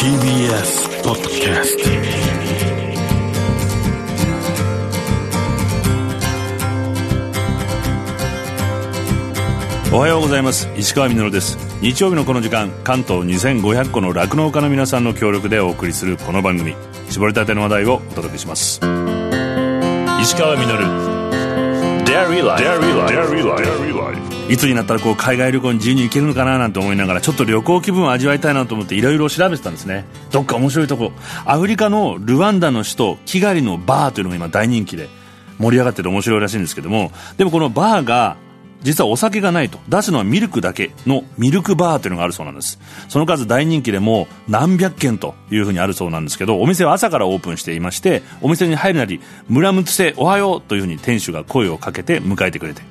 TBS ポッドキャストおはようございます。石川みのるです。日曜日のこの時間関東2500個の酪農家の皆さんの協力でお送りするこの番組。絞りたての話題をお届けします。石川みのる。Dairy Life. Dairy Life. いつになったらこう海外旅行に自由に行けるのかななんて思いながらちょっと旅行気分を味わいたいなと思っていろいろ調べてたんですね。どっか面白いとこアフリカのルワンダの首都キガリのバーというのが今大人気で盛り上がってて面白いらしいんですけどもでもこのバーが実はお酒がないと出すのはミルクだけのミルクバーというのがあるそうなんです。その数大人気でも何百件というふうにあるそうなんですけどお店は朝からオープンしていましてお店に入るなり「村ムツセおはよう」というふうに店主が声をかけて迎えてくれて。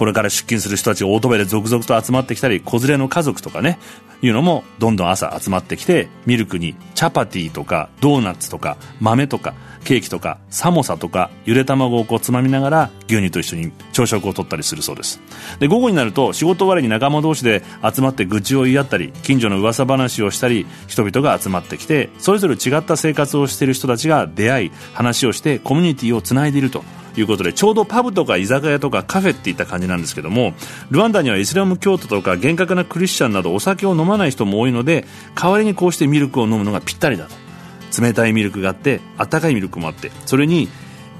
これから出勤する人たちがオートバイで続々と集まってきたり子連れの家族とかねいうのもどんどん朝集まってきてミルクにチャパティとかドーナツとか豆とかケーキとかサモサとかゆで卵をこうつまみながら牛乳と一緒に朝食をとったりするそうです。で午後になると仕事終わりに仲間同士で集まって愚痴を言い合ったり近所の噂話をしたり人々が集まってきてそれぞれ違った生活をしている人たちが出会い話をしてコミュニティをつないでいると。いうことでちょうどパブとか居酒屋とかカフェっていった感じなんですけどもルワンダにはイスラム教徒とか厳格なクリスチャンなどお酒を飲まない人も多いので代わりにこうしてミルクを飲むのがぴったりだと。冷たいミルクがあって温かいミルクもあってそれに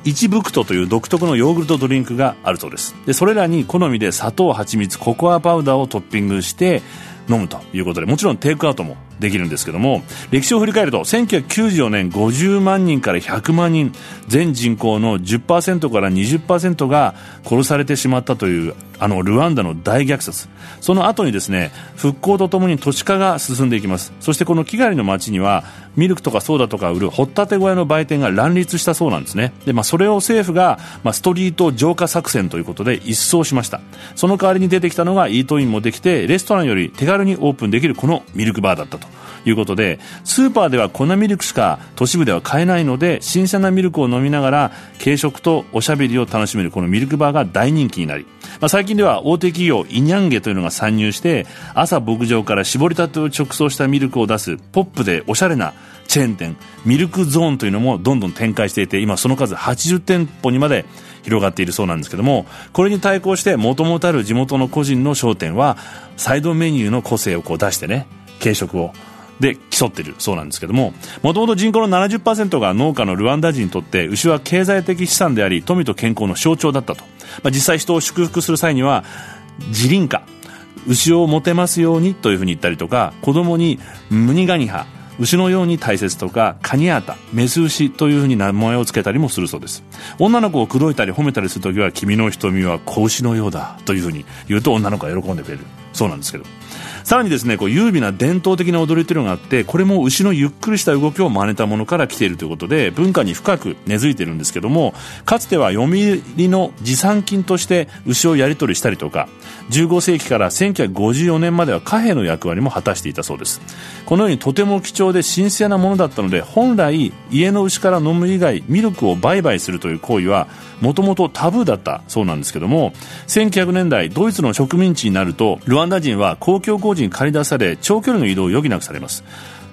イチブクトという独特のヨーグルトドリンクがあるそうです。でそれらに好みで砂糖蜂蜜ココアパウダーをトッピングして飲むということでもちろんテイクアウトもできるんですけども歴史を振り返ると1994年50万人から100万人全人口の10%から20%が殺されてしまったというあのルワンダの大虐殺。その後にですね復興とともに都市化が進んでいきます。そしてこのキガリの街にはミルクとかソーダとか売る掘ったて小屋の売店が乱立したそうなんですね。で、まあ、それを政府が、まあ、ストリート浄化作戦ということで一掃しました。その代わりに出てきたのがイートインもできてレストランより手軽にオープンできるこのミルクバーだったと。いうことでスーパーでは粉ミルクしか都市部では買えないので新鮮なミルクを飲みながら軽食とおしゃべりを楽しめるこのミルクバーが大人気になり、まあ、最近では大手企業イニャンゲというのが参入して朝牧場から絞りたてを直送したミルクを出すポップでおしゃれなチェーン店ミルクゾーンというのもどんどん展開していて今その数80店舗にまで広がっているそうなんですけどもこれに対抗してもともとある地元の個人の商店はサイドメニューの個性をこう出してね軽食を。で競ってる。そうなんですけども。もともと人口の70%が農家のルワンダ人にとって牛は経済的資産であり富と健康の象徴だったと、まあ、実際人を祝福する際には自輪歌牛をもてますようにというふうに言ったりとか子供にムニガニハ牛のように大切とかカニアータメス牛というふうに名前を付けたりもするそうです。女の子を口説いたり褒めたりするときは君の瞳は子牛のようだというふうに言うと女の子は喜んでくれる。そうなんですけど。さらにですねこう優美な伝統的な踊りというのがあってこれも牛のゆっくりした動きを真似たものから来ているということで文化に深く根付いているんですけどもかつては読売の持参金として牛をやり取りしたりとか15世紀から1954年までは貨幣の役割も果たしていたそうです。このようにとても貴重で神聖なものだったので本来家の牛から飲む以外ミルクを売買するという行為はもともとタブーだったそうなんですけども1900年代ドイツの植民地になるとルワンダ人は公共工事に駆り出され長距離の移動を余儀なくされます。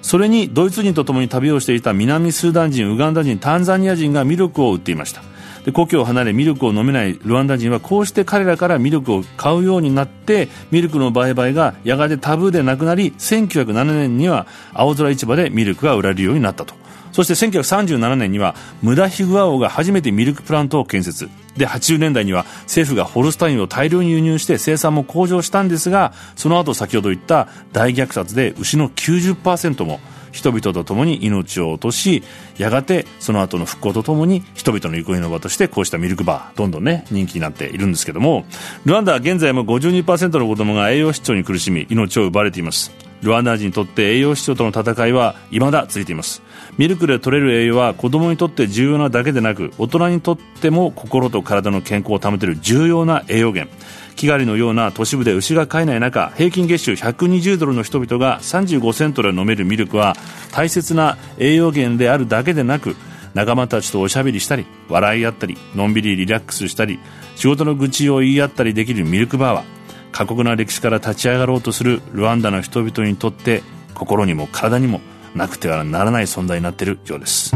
それにドイツ人と共に旅をしていた南スーダン人ウガンダ人タンザニア人がミルクを売っていました。で故郷を離れミルクを飲めないルワンダ人はこうして彼らからミルクを買うようになってミルクの売買がやがてタブーでなくなり1907年には青空市場でミルクが売られるようになったと。そして1937年にはムダヒグア王が初めてミルクプラントを建設。で80年代には政府がホルスタインを大量に輸入して生産も向上したんですがその後先ほど言った大虐殺で牛の90%も人々と共に命を落としやがてその後の復興とともに人々の憩いの場としてこうしたミルクバーどんどんね人気になっているんですけども。ルワンダは現在も52%の子供が栄養失調に苦しみ命を奪われています。ルワンダ人にとって栄養失調との戦いは未だ続いています。ミルクで取れる栄養は子供にとって重要なだけでなく大人にとっても心と体の健康を保てる重要な栄養源。キガリのような都市部で牛が飼えない中平均月収120ドルの人々が35セントで飲めるミルクは大切な栄養源であるだけでなく仲間たちとおしゃべりしたり笑い合ったりのんびりリラックスしたり仕事の愚痴を言い合ったりできるミルクバーは過酷な歴史から立ち上がろうとするルワンダの人々にとって心にも体にもなくてはならない存在になっているようです。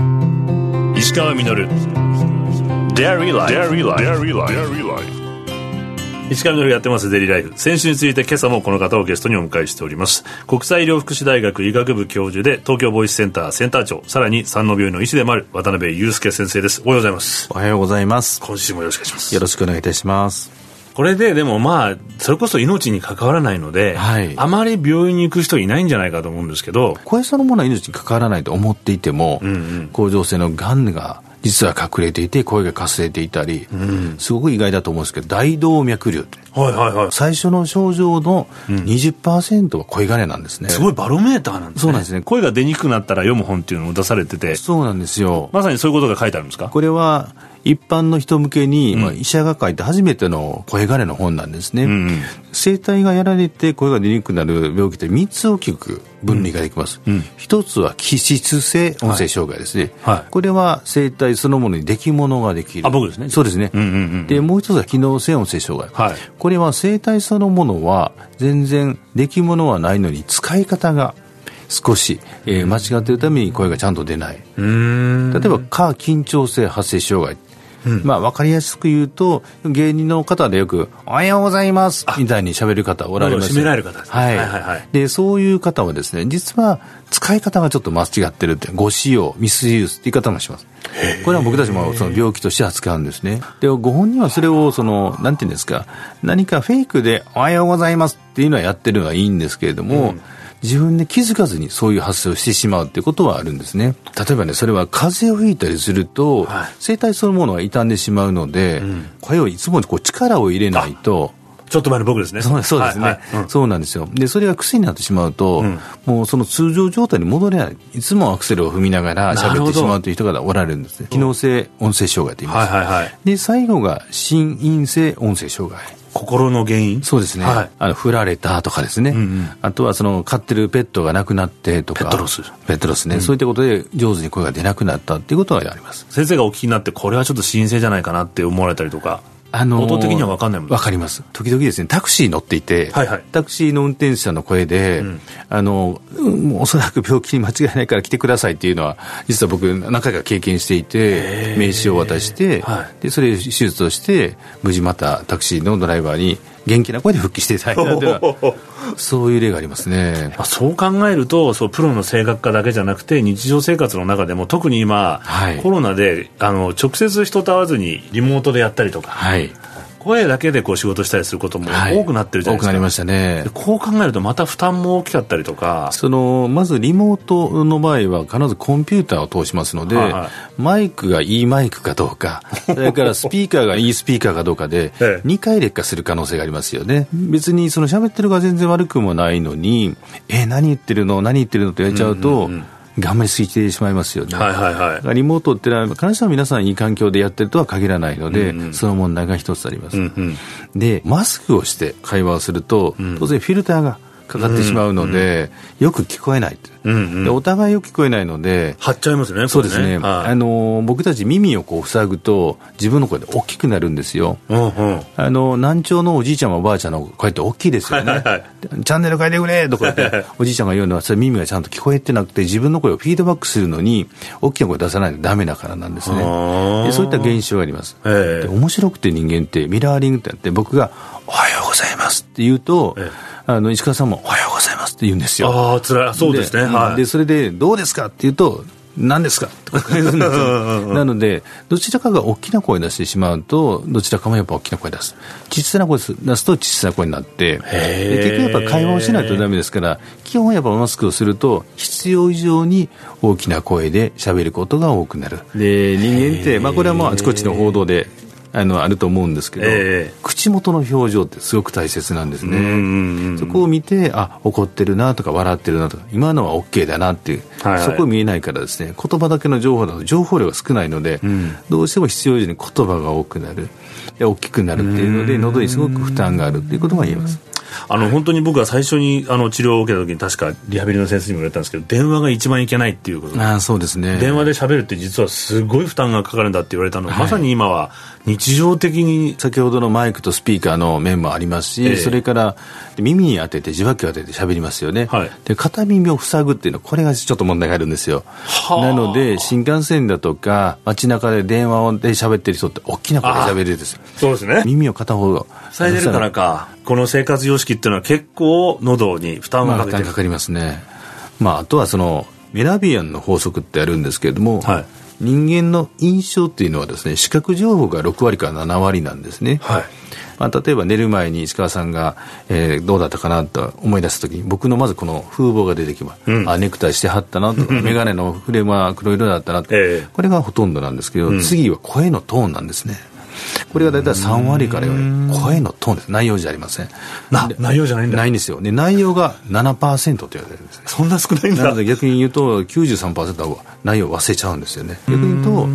石川稔。石上のやってますデリライフ先週について今朝もこの方をゲストにお迎えしております。国際医療福祉大学医学部教授で東京ボイスセンターセンター長さらに山王病院の医師でもある渡辺祐介先生です。おはようございます。おはようございます。今週もよろしくお願いします。よろしくお願いいたしますこれででもまあそれこそ命に関わらないので、はい、あまり病院に行く人いないんじゃないかと思うんですけどこれそのものは命に関わらないと思っていても、うんうん、甲状腺のがんが実は隠れていて声がかすれていたり、うん、すごく意外だと思うんですけど大動脈瘤はいはいはい、最初の症状の20%は声金なんですね、すごいバロメーターなんですね。そうなんですね。声が出にくくなったら読む本っていうのも出されてて。そうなんですよ。まさにそういうことが書いてあるんですか？これは一般の人向けに、うん、まあ、医者が書いて初めての声がれの本なんですね、うんうん、声帯がやられて声が出にくくなる病気って3つ大きく分類ができます、うん、一つは気質性音声障害ですね、はい。はい、これは声帯そのものに出来物ができる。あ僕ですね。そうですね、うんうんうん、でもう一つは機能性音声障害、はい、これは声帯そのものは全然出来物はないのに使い方が少し、えー、間違っているために声がちゃんと出ない。例えば過緊張性発声障害うん、まあ分かりやすく言うと芸人の方でよく「おはようございます」みたいに喋る方おられますられる方です、ね、はい、はいはいはい。でそういう方はですね実は使い方がちょっと間違ってるってご使用ミスユースって言い方もします。これは僕たちもその病気として扱うんですね。でご本人はそれをそのなんていうんですか何かフェイクで「おはようございます」っていうのはやってるのはいいんですけれども、うん自分で気づかずにそういう発生をしてしまうっていうことはあるんですね。例えばね、それは風邪をひいたりすると、はい、声帯そのものが傷んでしまうので、うん、声をいつもこう力を入れないと、ちょっと前の僕ですね。そうそうですね、はいはいうん、そうなんですよ。で、それが癖になってしまうと、うん、もうその通常状態に戻れない。いつもアクセルを踏みながら喋ってしまうという人がおられるんですね。機能性音声障害と言います。はいはいはい、で、最後が心因性音声障害。心の原因？そうですね、はい、あの振られたとかですね、うんうん、あとはその飼ってるペットが亡くなってとか。ペットロス。ペットロスね、うん、そういったことで上手に声が出なくなったっていうことはあります。先生がお聞きになってこれはちょっと申請じゃないかなって思われたりとかあのー、音的には分かんないもん分かります。時々ですねタクシー乗っていて、はいはい、タクシーの運転手さんの声で、うん、あのもうおそらく病気に間違いないから来てくださいっていうのは実は僕何回か経験していて名刺を渡して、はい、でそれ手術をして無事またタクシーのドライバーに元気な声で復帰していただいたというのは そういう例がありますね、まあ、そう考えるとそうプロの声楽家だけじゃなくて日常生活の中でも特に今、はい、コロナであの直接人と会わずにリモートでやったりとか、はい、声だけでこう仕事したりすることも多くなってるじゃないですか、はい、多くなりましたね。こう考えるとまた負担も大きかったりとか。そのまずリモートの場合は必ずコンピューターを通しますので、はいはい、マイクがいいマイクかどうか それからスピーカーがいいスピーカーかどうかで2回劣化する可能性がありますよね。別にその喋ってるが全然悪くもないのにえ何言ってるの？何言ってるの？って言われちゃうと、うんうんうん頑張りすぎてしまいますよね。はいはいはい。リモートってのは、必ずしも皆さんいい環境でやってるとは限らないので、うんうん、その問題が一つあります。うんうん、で、マスクをして会話をすると、当然フィルターがかかってしまうので、よく聞こえない。うんうん、でお互いよく聞こえないので張っちゃいますねそうですね、はい、あの僕たち耳をこう塞ぐと自分の声で大きくなるんですよ、うんうん、あの難聴のおじいちゃんもおばあちゃんの声って大きいですよね、はいはい、チャンネル変えてくれとかっておじいちゃんが言うのはそれ耳がちゃんと聞こえてなくて自分の声をフィードバックするのに大きな声出さないとダメだからなんですね。でそういった現象があります。で面白くて人間ってミラーリングってあって僕が「おはようございます」って言うと、あの石川さんも「おはようございます」って言うんですよ。ああつらそうですね。はい、でそれでどうですかって言うと何ですか？とか言うん。ですよなので、どちらかが大きな声出してしまうと、どちらかもやっぱ大きな声出す。小さな声出すと小さな声になって、結局やっぱ会話をしないとダメですから、基本はやっぱマスクをすると、必要以上に大きな声で喋ることが多くなる。で、人間って、まあこれはもうあちこちの報道であのあると思うんですけど、えー、口元の表情ってすごく大切なんですね、そこを見て、あ怒ってるなとか、笑ってるなとか、今のは OK だなっていう、はいはい、そこ見えないからですね、言葉だけの情報だと情報量が少ないので、うん、どうしても必要以上に言葉が多くなる、大きくなるっていうので、喉にすごく負担があるっていうことが言えます。あの本当に僕は最初にあの治療を受けた時に確かリハビリの先生にも言われたんですけど電話が一番いけないっていうこと。あそうですね。電話で喋るって実はすごい負担がかかるんだって言われたの、はい、まさに今は日常的に先ほどのマイクとスピーカーの面もありますし、えそれから耳に当てて受話器を当てて喋りますよね、はい、で片耳を塞ぐっていうのはこれがちょっと問題があるんですよ。なので新幹線だとか街中で電話で喋ってる人って大きな声で喋れるんですそうですね。耳を片方塞いでるからかこの生活様式っていうのは結構喉に負担がかか,、まあ、かかりますね。まああとはそのメラビアンの法則ってあるんですけれども、はい。人間の印象っていうのはですね視覚情報が6割から7割なんですね、はい。まあ、例えば寝る前に石川さんが、えー、どうだったかなと思い出すときに僕のまずこの風貌が出てきます、うん、あネクタイしてはったなとか 眼鏡のフレームは黒色だったなと、えー、これがほとんどなんですけど、うん、次は声のトーンなんですねこれが大体3割から4割、声のトーンです、内容じゃありません。内容じゃないんだないんですよ。で、内容が7%と言われるんですね。そんな少ないんだ。なので逆に言うと、93%は内容忘れちゃうんですよね。逆に言うと、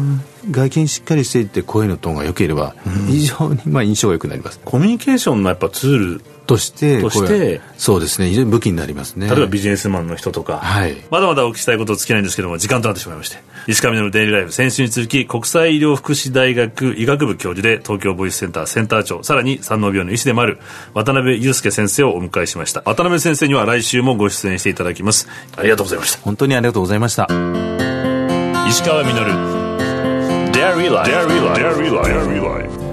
外見しっかりしていて声のトーンが良ければ、非常にまあ印象が良くなります。コミュニケーションのやっぱツールとしてとしてそうですね非常に武器になりますね例えばビジネスマンの人とか、はい、まだまだお聞きしたいことを尽きないんですけども時間となってしまいまして石上のデイリーライフ先週に続き国際医療福祉大学医学部教授で東京ボイスセンターセンター長さらに山王病院の医師でもある渡辺祐介先生をお迎えしました。渡辺先生には来週もご出演していただきます。ありがとうございました。本当にありがとうございました。石川稔。Dairy Life. Dairy Life.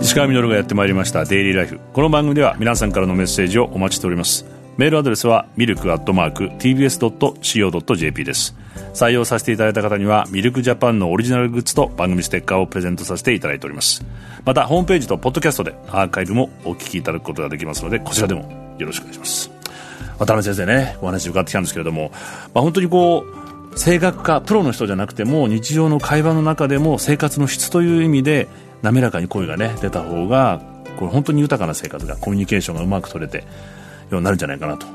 石川稔がやってまいりました「デイリーライフ」この番組では皆さんからのメッセージをお待ちしておりますメールアドレスはミルクアットマーク TBS.CO.JP です。採用させていただいた方にはミルクジャパンのオリジナルグッズと番組ステッカーをプレゼントさせていただいております。またホームページとポッドキャストでアーカイブもお聞きいただくことができますのでこちらでもよろしくお願いします。渡辺先生ねお話伺ってきたんですけれども、まあ、本当にこう声楽家プロの人じゃなくても日常の会話の中でも生活の質という意味で滑らかに声がね出た方がこれ本当に豊かな生活がコミュニケーションがうまく取れてようになるんじゃないかなと。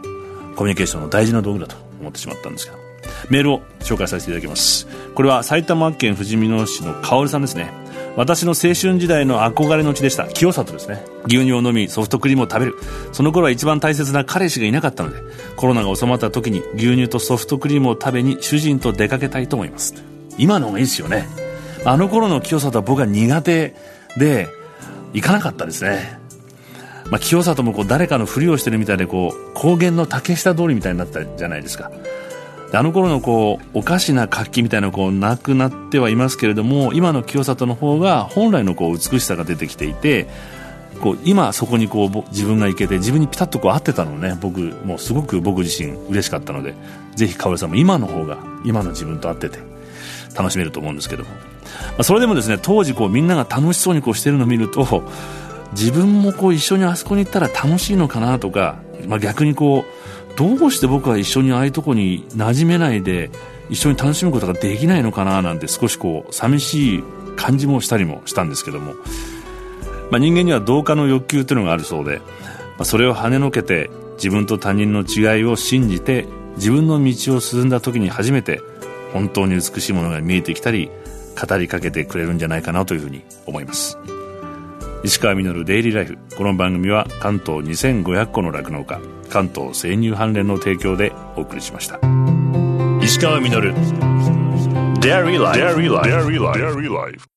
コミュニケーションの大事な道具だと思ってしまったんですけど。メールを紹介させていただきます。これは埼玉県ふじみ野市のかおるさんですね。私の青春時代の憧れの地でした。清里ですね。牛乳を飲みソフトクリームを食べる。その頃は一番大切な彼氏がいなかったのでコロナが収まった時に牛乳とソフトクリームを食べに主人と出かけたいと思います。今の方がいいですよね。あの頃の清里は僕は苦手で行かなかったですね、まあ、清里もこう誰かのふりをしてるみたいでこう高原の竹下通りみたいになったじゃないですか。あの頃のこうおかしな活気みたいなこうなくなってはいますけれども今の清里の方が本来のこう美しさが出てきていてこう今そこにこう自分が行けて自分にピタッとこう合ってたのね。僕もうすごく僕自身嬉しかったのでぜひ香織さんも今の方が今の自分と合ってて楽しめると思うんですけども。まあ、それでもですね当時こうみんなが楽しそうにこうしてるのを見ると自分もこう一緒にあそこに行ったら楽しいのかなとか、まあ、逆にこうどうして僕は一緒にああいうとこに馴染めないで一緒に楽しむことができないのかななんて少しこう寂しい感じもしたりもしたんですけども、まあ、人間には同化の欲求というのがあるそうで、まあ、それを跳ねのけて自分と他人の違いを信じて自分の道を進んだ時に初めて本当に美しいものが見えてきたり語りかけてくれるんじゃないかなというふうに思います。石川稔デイリーライフ。この番組は関東2500個の酪農家関東生乳関連の提供でお送りしました。石川稔。Dairy Life